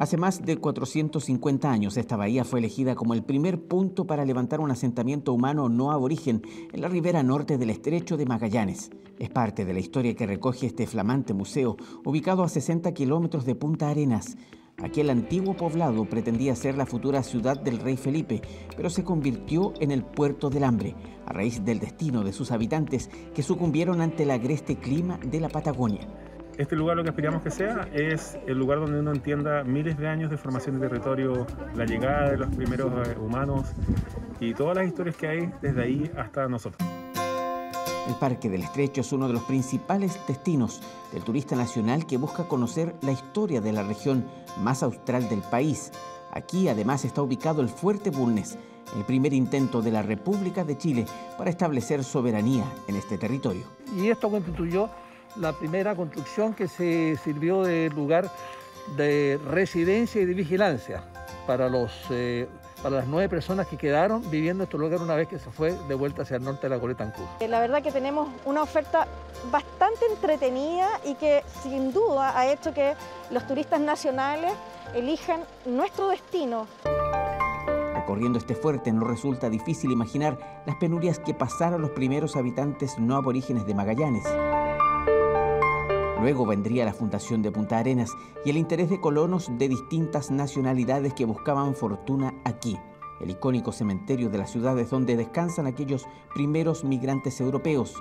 Hace más de 450 años, esta bahía fue elegida como el primer punto para levantar un asentamiento humano no aborigen en la ribera norte del estrecho de Magallanes. Es parte de la historia que recoge este flamante museo, ubicado a 60 kilómetros de Punta Arenas. Aquel antiguo poblado pretendía ser la futura ciudad del rey Felipe, pero se convirtió en el puerto del hambre, a raíz del destino de sus habitantes que sucumbieron ante el agreste clima de la Patagonia. Este lugar lo que esperamos que sea es el lugar donde uno entienda miles de años de formación de territorio, la llegada de los primeros eh, humanos y todas las historias que hay desde ahí hasta nosotros. El Parque del Estrecho es uno de los principales destinos del turista nacional que busca conocer la historia de la región más austral del país. Aquí además está ubicado el Fuerte Bulnes, el primer intento de la República de Chile para establecer soberanía en este territorio. Y esto constituyó la primera construcción que se sirvió de lugar de residencia y de vigilancia para, los, eh, para las nueve personas que quedaron viviendo en este lugar una vez que se fue de vuelta hacia el norte de la Coleta eh, La verdad que tenemos una oferta bastante entretenida y que sin duda ha hecho que los turistas nacionales elijan nuestro destino. Recorriendo este fuerte no resulta difícil imaginar las penurias que pasaron los primeros habitantes no aborígenes de Magallanes. Luego vendría la fundación de Punta Arenas y el interés de colonos de distintas nacionalidades que buscaban fortuna aquí, el icónico cementerio de las ciudades donde descansan aquellos primeros migrantes europeos.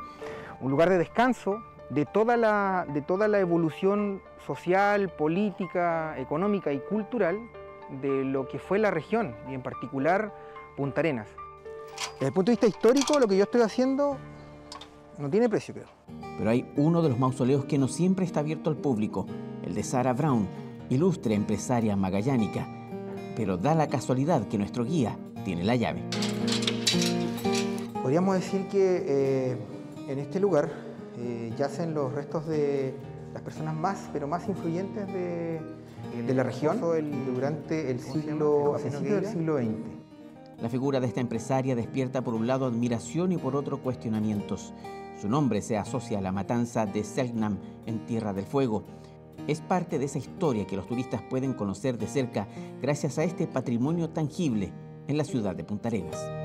Un lugar de descanso de toda la, de toda la evolución social, política, económica y cultural de lo que fue la región y en particular Punta Arenas. Desde el punto de vista histórico, lo que yo estoy haciendo no tiene precio, creo. Pero hay uno de los mausoleos que no siempre está abierto al público, el de Sarah Brown, ilustre empresaria magallánica. Pero da la casualidad que nuestro guía tiene la llave. Podríamos decir que eh, en este lugar eh, yacen los restos de las personas más, pero más influyentes de, la región durante el siglo, del siglo XX. La figura de esta empresaria despierta por un lado admiración y por otro cuestionamientos. Su nombre se asocia a la matanza de Selknam en Tierra del Fuego. Es parte de esa historia que los turistas pueden conocer de cerca gracias a este patrimonio tangible en la ciudad de Punta Arenas.